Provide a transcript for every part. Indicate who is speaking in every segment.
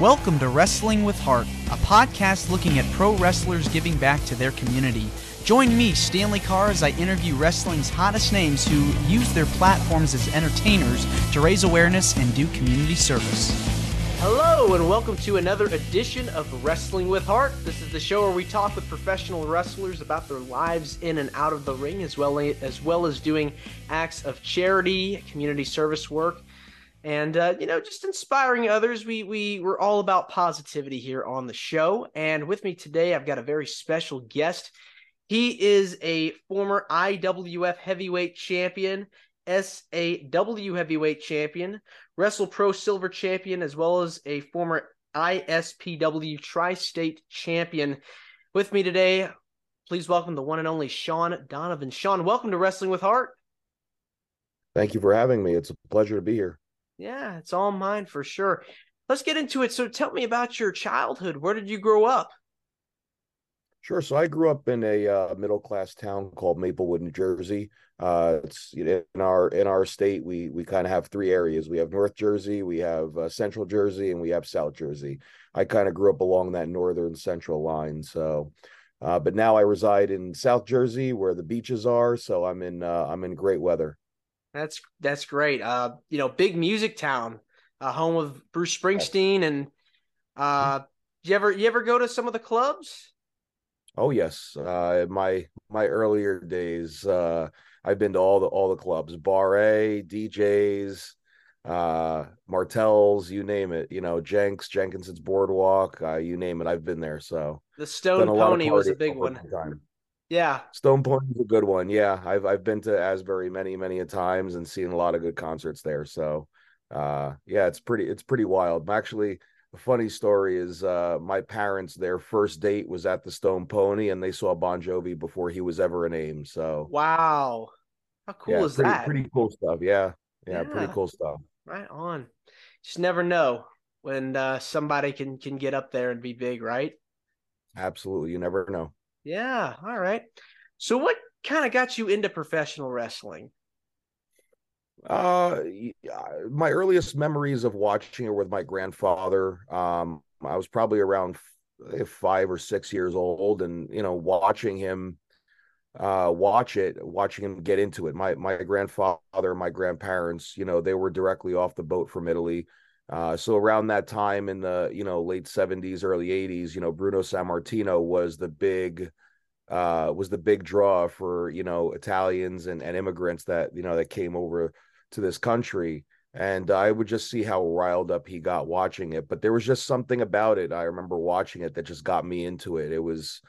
Speaker 1: Welcome to Wrestling with Heart, a podcast looking at pro wrestlers giving back to their community. Join me, Stanley Carr, as I interview wrestling's hottest names who use their platforms as entertainers to raise awareness and do community service. Hello, and welcome to another edition of Wrestling with Heart. This is the show where we talk with professional wrestlers about their lives in and out of the ring, as well as, well as doing acts of charity, community service work, and uh, you know just inspiring others. We we we're all about positivity here on the show. And with me today i've got a very special guest. He is a former iwf heavyweight champion saw heavyweight champion wrestle pro silver champion as well as a former ispw tri-state champion. With me today please welcome the one and only shawn donavan. Shawn welcome to wrestling with heart.
Speaker 2: Thank you for having me. It's a pleasure to be here
Speaker 1: yeah, it's all mine for sure. Let's get into it. So tell me about your childhood. Where did you grow up?
Speaker 2: Sure. So I grew up in a uh, middle class town called Maplewood, New Jersey. Uh, it's in our in our state. We we kind of have three areas. We have North Jersey, we have uh, Central Jersey, and we have South Jersey. I kind of grew up along that northern central line. So, uh, but now I reside in South Jersey, where the beaches are. So I'm in uh, I'm in great weather.
Speaker 1: That's that's great. Uh, you know, big music town, uh, home of Bruce Springsteen, and uh, you ever you ever go to some of the clubs?
Speaker 2: Oh yes, uh, my my earlier days, uh, I've been to all the all the clubs, Bar A, D'Jais, uh, Martell's, you name it. You know, Jenks, Jenkinson's Boardwalk, uh, you name it. I've been there. So
Speaker 1: the Stone Pony was a big one. Yeah.
Speaker 2: Stone Pony is a good one. Yeah. I've I've been to Asbury many, many a times and seen a lot of good concerts there. So uh yeah, it's pretty it's pretty wild. Actually, a funny story is uh my parents, their first date was at the Stone Pony and they saw Bon Jovi before he was ever a name. So
Speaker 1: wow. How cool
Speaker 2: yeah,
Speaker 1: is
Speaker 2: pretty,
Speaker 1: that?
Speaker 2: Pretty cool stuff. Yeah. yeah. Yeah, pretty cool stuff.
Speaker 1: Right on. Just never know when uh somebody can can get up there and be big, right?
Speaker 2: Absolutely. You never know.
Speaker 1: Yeah. All right. So, what kind of got you into professional wrestling?
Speaker 2: Uh, my earliest memories of watching it with my grandfather. Um, I was probably around five or six years old, and you know, watching him uh watch it watching him get into it my my grandfather my grandparents you know they were directly off the boat from italy uh, so around that time in the you know late 70s early 80s you know bruno sammartino was the big uh, was the big draw for you know italians and, and immigrants that you know that came over to this country. And i would just see how riled up he got watching it. But there was just something about it i remember watching it that just got me into it. It was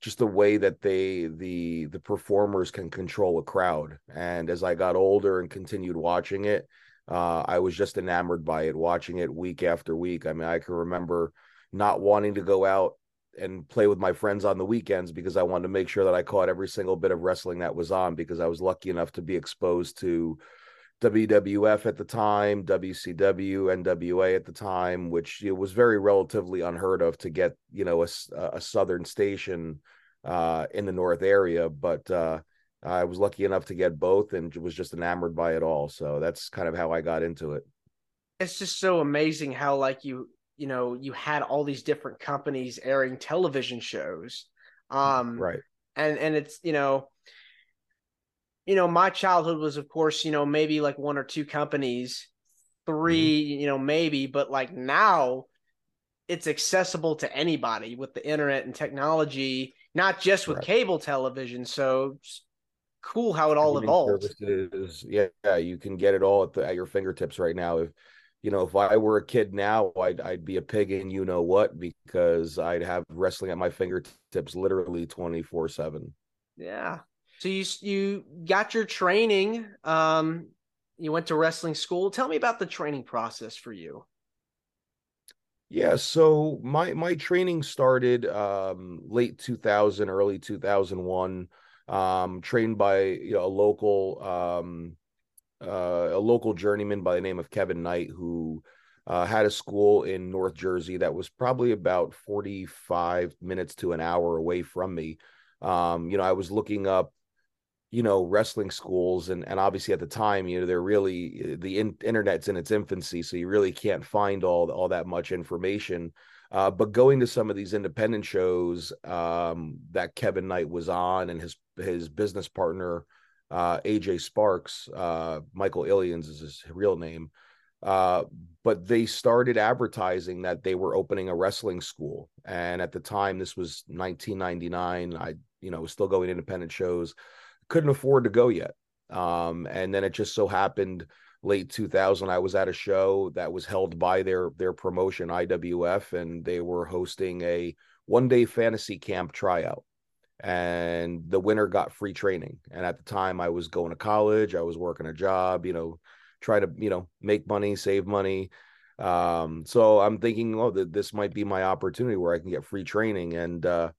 Speaker 2: just the way that they the the performers can control a crowd. And as i got older and continued watching it uh, I was just enamored by it, watching it week after week. I mean, I can remember not wanting to go out and play with my friends on the weekends because I wanted to make sure that I caught every single bit of wrestling that was on because I was lucky enough to be exposed to WWF at the time, WCW, NWA at the time, which it was very relatively unheard of to get, you know, a, a southern station uh, in the north area. But uh, I was lucky enough to get both and was just enamored by it all. So that's kind of how I got into it.
Speaker 1: It's just so amazing how like you you know you had all these different companies airing television shows. Um
Speaker 2: right.
Speaker 1: And and it's you know you know my childhood was of course you know maybe like one or two companies 3 mm-hmm. you know maybe but like now it's accessible to anybody with the internet and technology not just with right. cable television so cool how it all evolved.
Speaker 2: Services, yeah, you can get it all at, the, at your fingertips right now. If you know, if I were a kid now, I'd I'd be a pig in you know what because I'd have wrestling at my fingertips literally twenty four seven.
Speaker 1: Yeah. So you you got your training. Um, you went to wrestling school. Tell me about the training process for you.
Speaker 2: Yeah, so my my training started um, late 2000, early 2001 um, trained by you know a local um, uh, a local journeyman by the name of Kevin Knight, who uh, had a school in North Jersey that was probably about 45 minutes to an hour away from me. Um, you know, I was looking up you know wrestling schools and and obviously at the time you know they're really the in, internet's in its infancy so you really can't find all all that much information uh, but going to some of these independent shows um, that Kevin Knight was on and his his business partner uh, AJ Sparks uh, Michael Illians is his real name uh, but they started advertising that they were opening a wrestling school and at the time this was 1999 I you know was still going independent shows couldn't afford to go yet. Um, and then it just so happened late 2000 I was at a show that was held by their their promotion IWF and they were hosting a one day fantasy camp tryout and the winner got free training and at the time I was going to college I was working a job you know try to you know make money save money um, so I'm thinking oh that this might be my opportunity where I can get free training and uh,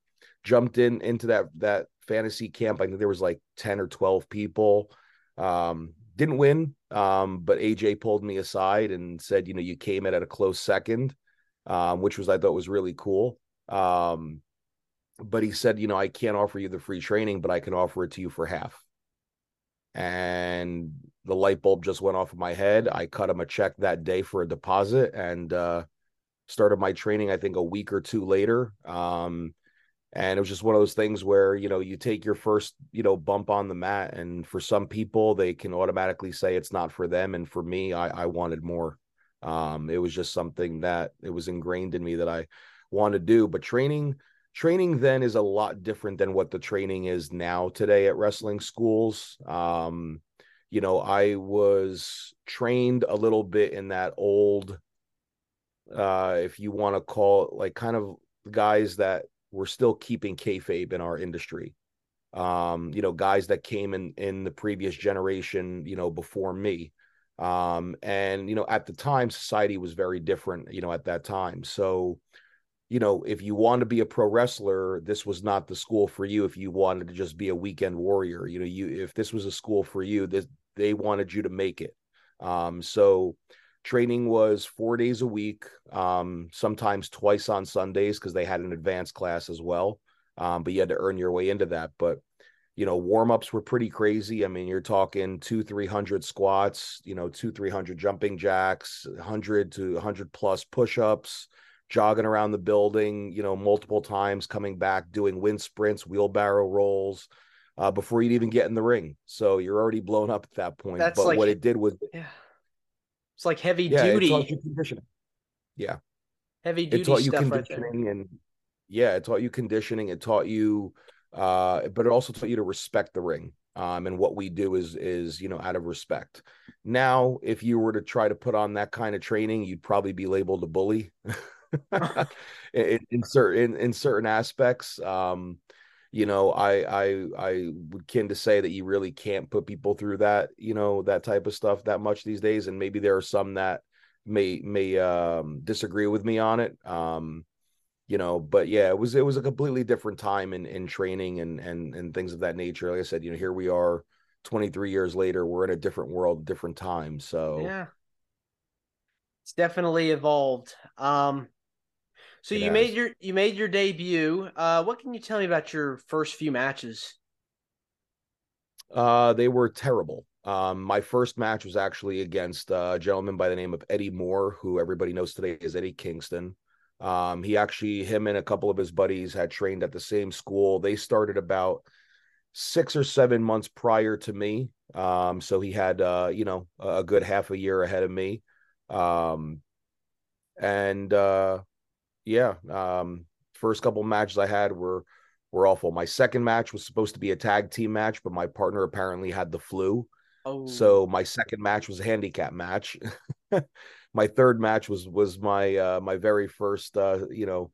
Speaker 2: jumped in into that that fantasy camp. I think there was like 10 or 12 people. Um, didn't win. Um, but AJ pulled me aside and said, you know, you came in at a close second, um, which was I thought was really cool. Um, but he said, you know, I can't offer you the free training, but I can offer it to you for half. And the light bulb just went off of my head. I cut him a check that day for a deposit and uh started my training, I think a week or two later. Um, and it was just one of those things where you know you take your first you know bump on the mat and for some people they can automatically say it's not for them and for me i i wanted more. Um it was just something that it was ingrained in me that i want to do but training training then is a lot different than what the training is now today at wrestling schools. Um you know i was trained a little bit in that old uh if you want to call it like kind of guys that we're still keeping kayfabe in our industry. Um, you know, guys that came in in the previous generation, you know, before me. Um, and you know, at the time, society was very different. You know, at that time, so you know, if you want to be a pro wrestler, this was not the school for you. If you wanted to just be a weekend warrior, you know, you if this was a school for you, this they wanted you to make it. Um, so training was four days a week um, sometimes twice on sundays because they had an advanced class as well. Um, but you had to earn your way into that. But you know warm-ups were pretty crazy. I mean you're talking two 300 squats you know two 300 jumping jacks 100 to 100 plus push-ups jogging around the building you know multiple times coming back doing wind sprints wheelbarrow rolls uh, before you'd even get in the ring. So you're already blown up at that point.
Speaker 1: That's
Speaker 2: but
Speaker 1: like,
Speaker 2: what it did was
Speaker 1: yeah it's like heavy
Speaker 2: yeah,
Speaker 1: duty.
Speaker 2: It taught you conditioning. Yeah.
Speaker 1: Heavy duty
Speaker 2: it taught you
Speaker 1: stuff
Speaker 2: conditioning right and yeah, it taught you conditioning. It taught you uh, but it also taught you to respect the ring. Um, and what we do is is you know out of respect. Now, if you were to try to put on that kind of training, you'd probably be labeled a bully. in, in certain in certain aspects. Um, you know, I I I would kin to say that you really can't put people through that, you know, that type of stuff that much these days. And maybe there are some that may may um disagree with me on it. Um, you know, but yeah, it was it was a completely different time in in training and and and things of that nature. Like I said, you know, here we are 23 years later, we're in a different world, different time. So
Speaker 1: yeah. It's definitely evolved. Um so you made your you made your debut. Uh, what can you tell me about your first few matches?
Speaker 2: Uh, they were terrible. Um, my first match was actually against a gentleman by the name of Eddie Moore, who everybody knows today is Eddie Kingston. Um, he actually, him and a couple of his buddies had trained at the same school. They started about six or seven months prior to me. Um, so he had, uh, you know, a good half a year ahead of me. Um, and, uh, yeah, um, first couple matches I had were were awful. My second match was supposed to be a tag team match, but my partner apparently had the flu. Oh. So my second match was a handicap match. my third match was was my uh my very first uh you know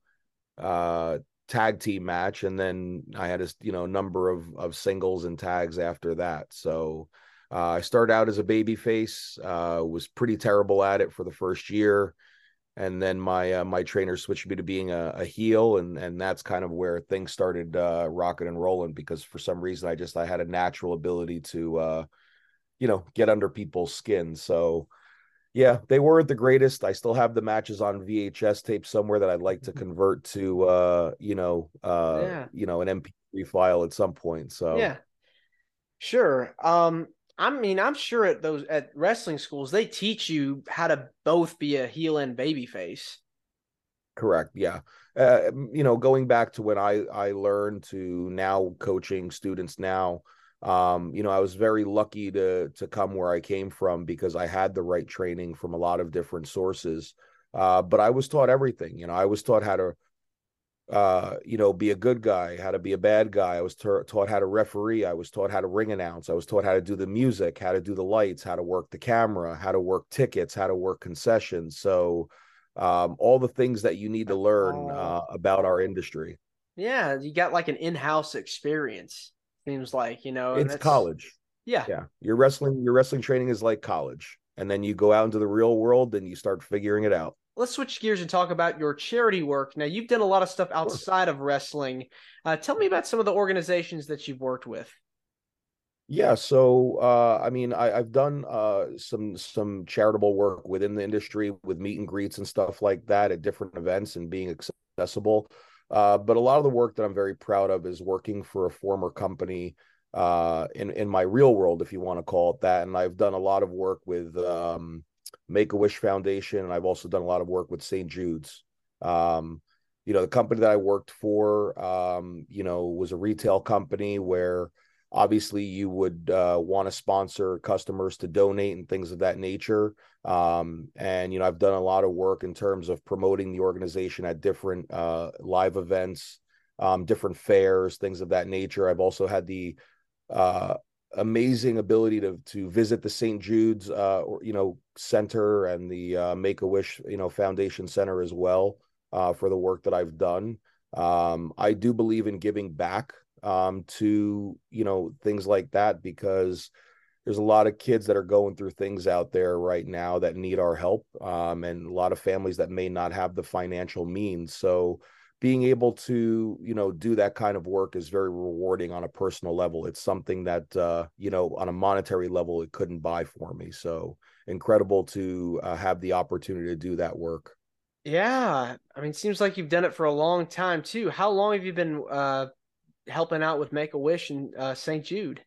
Speaker 2: uh tag team match and then I had a you know number of of singles and tags after that. So uh, I started out as a baby face, uh, was pretty terrible at it for the first year and then my uh, my trainer switched me to being a, a, heel and and that's kind of where things started uh, rocking and rolling because for some reason I just I had a natural ability to uh, you know get under people's skin. So yeah they weren't the greatest. I still have the matches on VHS tape somewhere that I'd like to convert to uh, you know uh, yeah. you know an MP3 file at some point so.
Speaker 1: Yeah. Sure. Um, I mean, I'm sure at those at wrestling schools they teach you how to both be a heel and baby face.
Speaker 2: Correct. Yeah. Uh, you know, going back to when I I learned to now coaching students now, um, you know, I was very lucky to to come where I came from because I had the right training from a lot of different sources. Uh, but I was taught everything. You know, I was taught how to uh, you know, be a good guy, how to be a bad guy. I was ta- taught how to referee. I was taught how to ring announce. I was taught how to do the music, how to do the lights, how to work the camera, how to work tickets, how to work concessions. So, um, all the things that you need to learn uh, about our industry.
Speaker 1: Yeah, you got like an in-house experience. Seems like you know
Speaker 2: it's college.
Speaker 1: Yeah,
Speaker 2: yeah. Your wrestling, your wrestling training is like college, and then you go out into the real world and you start figuring it out
Speaker 1: let's switch gears and talk about your charity work. Now, you've done a lot of stuff outside of wrestling. Uh, tell me about some of the organizations that you've worked with.
Speaker 2: Yeah, so uh, I mean, I, have done uh, some some charitable work within the industry with meet and greets and stuff like that at different events and being accessible. Uh, but a lot of the work that I'm very proud of is working for a former company uh, in in my real world, if you want to call it that. And I've done a lot of work with um, Make a Wish Foundation, and I've also done a lot of work with St. Jude's. Um, you know, the company that I worked for, um, you know, was a retail company where obviously you would uh, want to sponsor customers to donate and things of that nature. Um, and you know, I've done a lot of work in terms of promoting the organization at different uh, live events, um, different fairs, things of that nature. I've also had the uh, amazing ability to to visit the St. Jude's uh or, you know center and the uh, Make a Wish you know Foundation Center as well uh, for the work that I've done. Um, I do believe in giving back um, to you know things like that because there's a lot of kids that are going through things out there right now that need our help um, and a lot of families that may not have the financial means. So being able to you know do that kind of work is very rewarding on a personal level. It's something that uh you know on a monetary level it couldn't buy for me. So incredible to uh, have the opportunity to do that work.
Speaker 1: Yeah. I mean seems like you've done it for a long time too. How long have you been uh helping out with make a wish in uh, st jude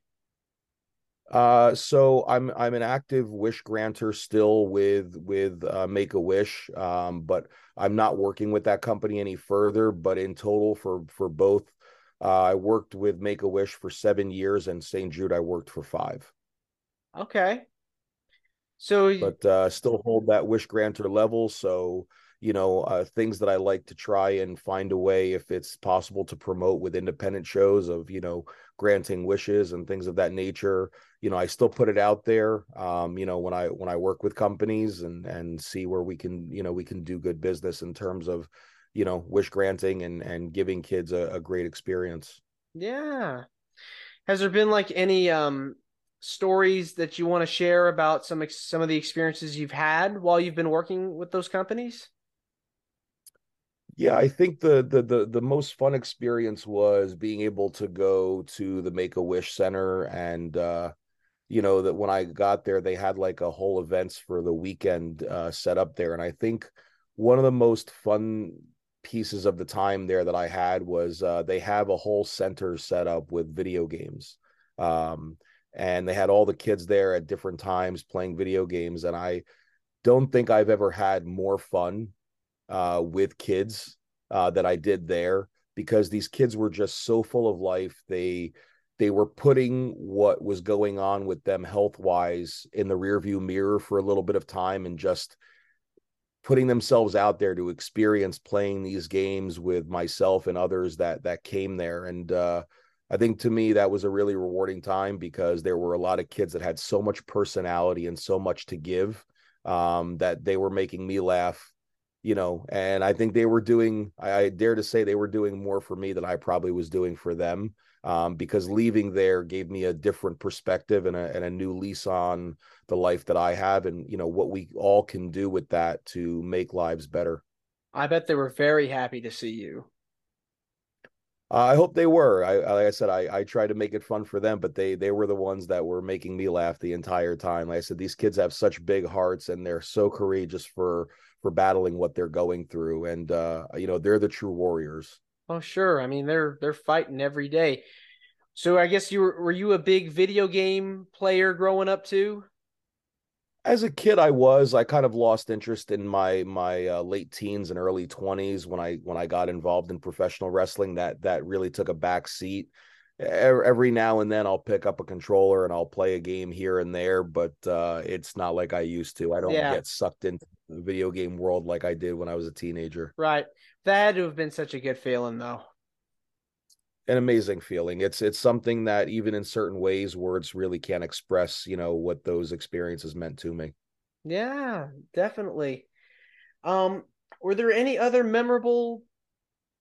Speaker 2: uh, so I'm I'm an active wish granter still with with uh, Make a Wish, um, but I'm not working with that company any further. But in total, for for both, uh, I worked with Make a Wish for seven years, and St. Jude I worked for five.
Speaker 1: Okay. So,
Speaker 2: but uh, still hold that wish granter level. So you know uh, things that i like to try and find a way if it's possible to promote with independent shows of you know granting wishes and things of that nature. You know i still put it out there um, you know when i when i work with companies and and see where we can you know we can do good business in terms of you know wish granting and and giving kids a, a great experience.
Speaker 1: Yeah. Has there been like any um stories that you want to share about some some of the experiences you've had while you've been working with those companies
Speaker 2: yeah, I think the, the the the most fun experience was being able to go to the Make a Wish Center and uh you know that when I got there they had like a whole events for the weekend uh set up there and I think one of the most fun pieces of the time there that I had was uh they have a whole center set up with video games. Um and they had all the kids there at different times playing video games and I don't think I've ever had more fun uh, with kids uh, that I did there because these kids were just so full of life. They they were putting what was going on with them health wise in the rearview mirror for a little bit of time and just putting themselves out there to experience playing these games with myself and others that that came there and uh, I think to me that was a really rewarding time because there were a lot of kids that had so much personality and so much to give um, that they were making me laugh you know, and I think they were doing, I, I, dare to say they were doing more for me than I probably was doing for them. Um, because leaving there gave me a different perspective and a, and a new lease on the life that I have and, you know, what we all can do with that to make lives better.
Speaker 1: I bet they were very happy to see you.
Speaker 2: I hope they were. I, like I said, I, I tried to make it fun for them, but they they were the ones that were making me laugh the entire time. Like I said, these kids have such big hearts and they're so courageous for for battling what they're going through and uh you know they're the true warriors
Speaker 1: oh sure i mean they're they're fighting every day So I guess you were were you a big video game player growing up too?
Speaker 2: As a kid, I was. I kind of lost interest in my my uh, late teens and early twenties when I when I got involved in professional wrestling. That that really took a back seat. Every now and then, I'll pick up a controller and I'll play a game here and there, but uh, it's not like I used to. I don't yeah. get sucked into video game world like I did when I was a teenager.
Speaker 1: Right. That had to have been such a good feeling, though
Speaker 2: an amazing feeling. It's it's something that even in certain ways words really can't express, you know, what those experiences meant to me.
Speaker 1: Yeah, definitely. Um were there any other memorable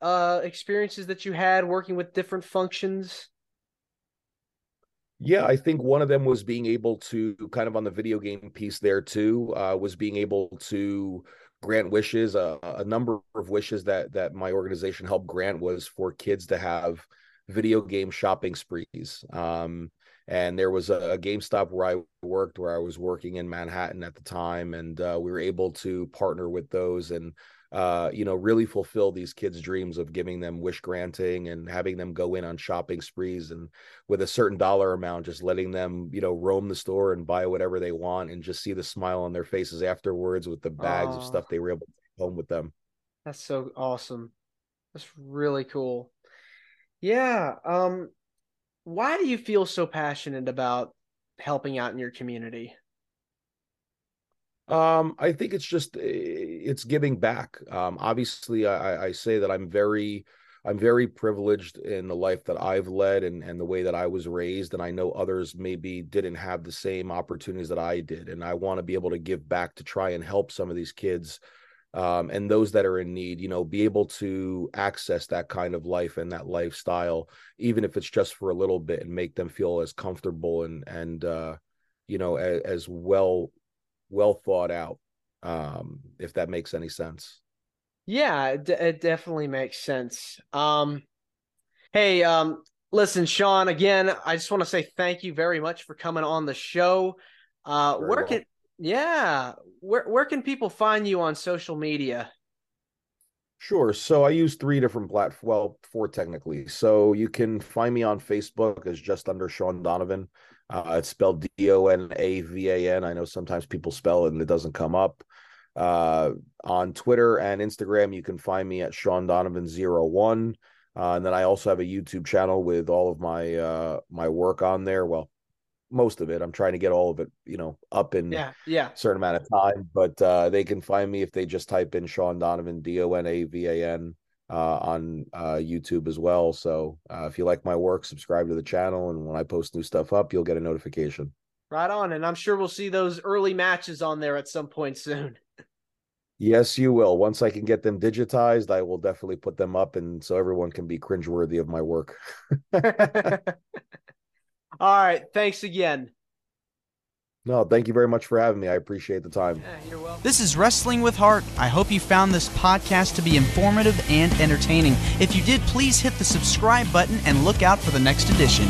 Speaker 1: uh experiences that you had working with different functions?
Speaker 2: Yeah, I think one of them was being able to kind of on the video game piece there too, uh, was being able to grant wishes. Uh, a number of wishes that that my organization helped grant was for kids to have video game shopping sprees. Um, and there was a, a GameStop where I worked, where I was working in Manhattan at the time, and uh, we were able to partner with those and uh, you know, really fulfill these kids' dreams of giving them wish granting and having them go in on shopping sprees and with a certain dollar amount, just letting them, you know, roam the store and buy whatever they want and just see the smile on their faces afterwards with the bags of stuff they were able to take home with them.
Speaker 1: That's so awesome. That's really cool. Yeah. Um, why do you feel so passionate about helping out in your community?
Speaker 2: Um, I think it's just eh, it's giving back. Um, obviously, I, I say that I'm very I'm very privileged in the life that I've led and and the way that I was raised, and I know others maybe didn't have the same opportunities that I did, and I want to be able to give back to try and help some of these kids um, and those that are in need, you know, be able to access that kind of life and that lifestyle, even if it's just for a little bit, and make them feel as comfortable and and uh, you know as, as well well thought out um if that makes any sense
Speaker 1: yeah it, it definitely makes sense um hey um listen shawn again i just want to say thank you very much for coming on the show uh very where well. can yeah where where can people find you on social media
Speaker 2: Sure. So I use three different platforms. Well, four technically. So you can find me on Facebook as just under Shawn Donavan. Uh, it's spelled D O N A V A N. I know sometimes people spell it and it doesn't come up. Uh, on Twitter and Instagram, you can find me at Shawn Donavan zero one, Uh, and then I also have a YouTube channel with all of my uh, my work on there. Well, most of it. I'm trying to get all of it, you know, up in
Speaker 1: yeah, yeah,
Speaker 2: certain amount of time. But uh, they can find me if they just type in Shawn Donavan, D O N A V A N uh, on uh, YouTube as well. So uh, if you like my work, subscribe to the channel, and when I post new stuff up, you'll get a notification.
Speaker 1: Right on, and I'm sure we'll see those early matches on there at some point soon.
Speaker 2: Yes, you will. Once I can get them digitized, I will definitely put them up, and so everyone can be cringeworthy of my work.
Speaker 1: All right, thanks again.
Speaker 2: No, thank you very much for having me. I appreciate the time.
Speaker 1: Yeah, you're welcome. This is Wrestling with Heart. I hope you found this podcast to be informative and entertaining. If you did, please hit the subscribe button and look out for the next edition.